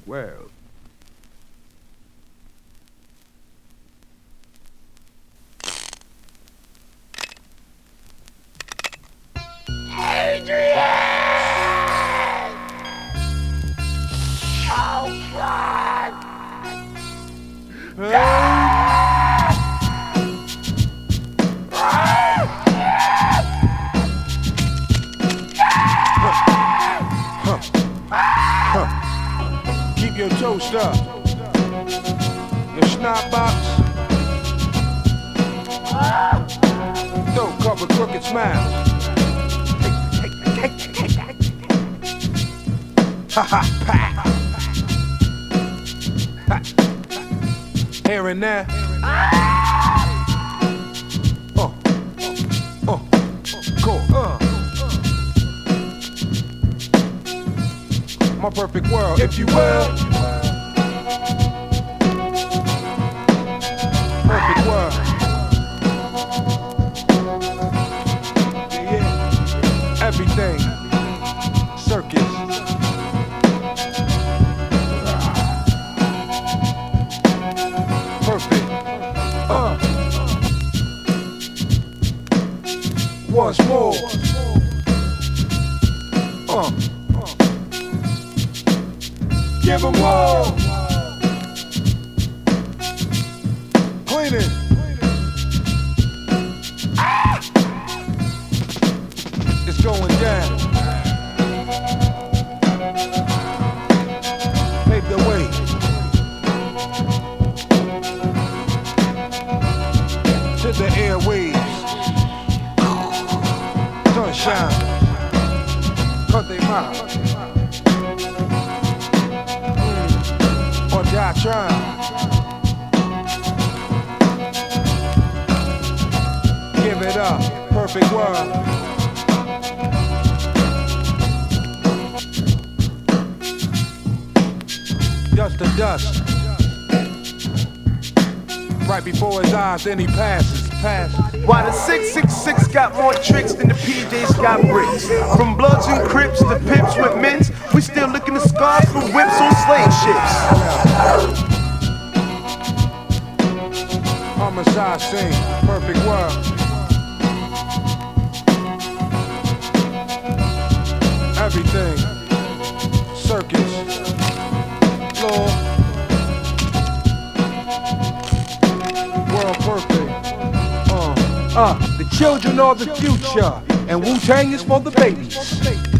world. Your toast up. Your snot box. Don't cover crooked smiles. Ha ha. Ha. Here and there. Perfect world, if you will. Perfect world. Yeah. Everything. Circus. Perfect. Uh. Once more. Give them all. Clean it. Ah! It's going down. Pave the way. To the airwaves. Sunshine. Cut they mouth. Give it up, perfect world. Dust to dust. Right before his eyes, then he passes, passes. Why the 666 got more tricks than the PJs got bricks. From Bloods and Crips to Pips with Mints, we still looking at scars from whips on slave ships. Homicide scene, perfect world. Everything, circus, law, world perfect. Uh, Uh, the children are the future, and Wu Tang is for the babies.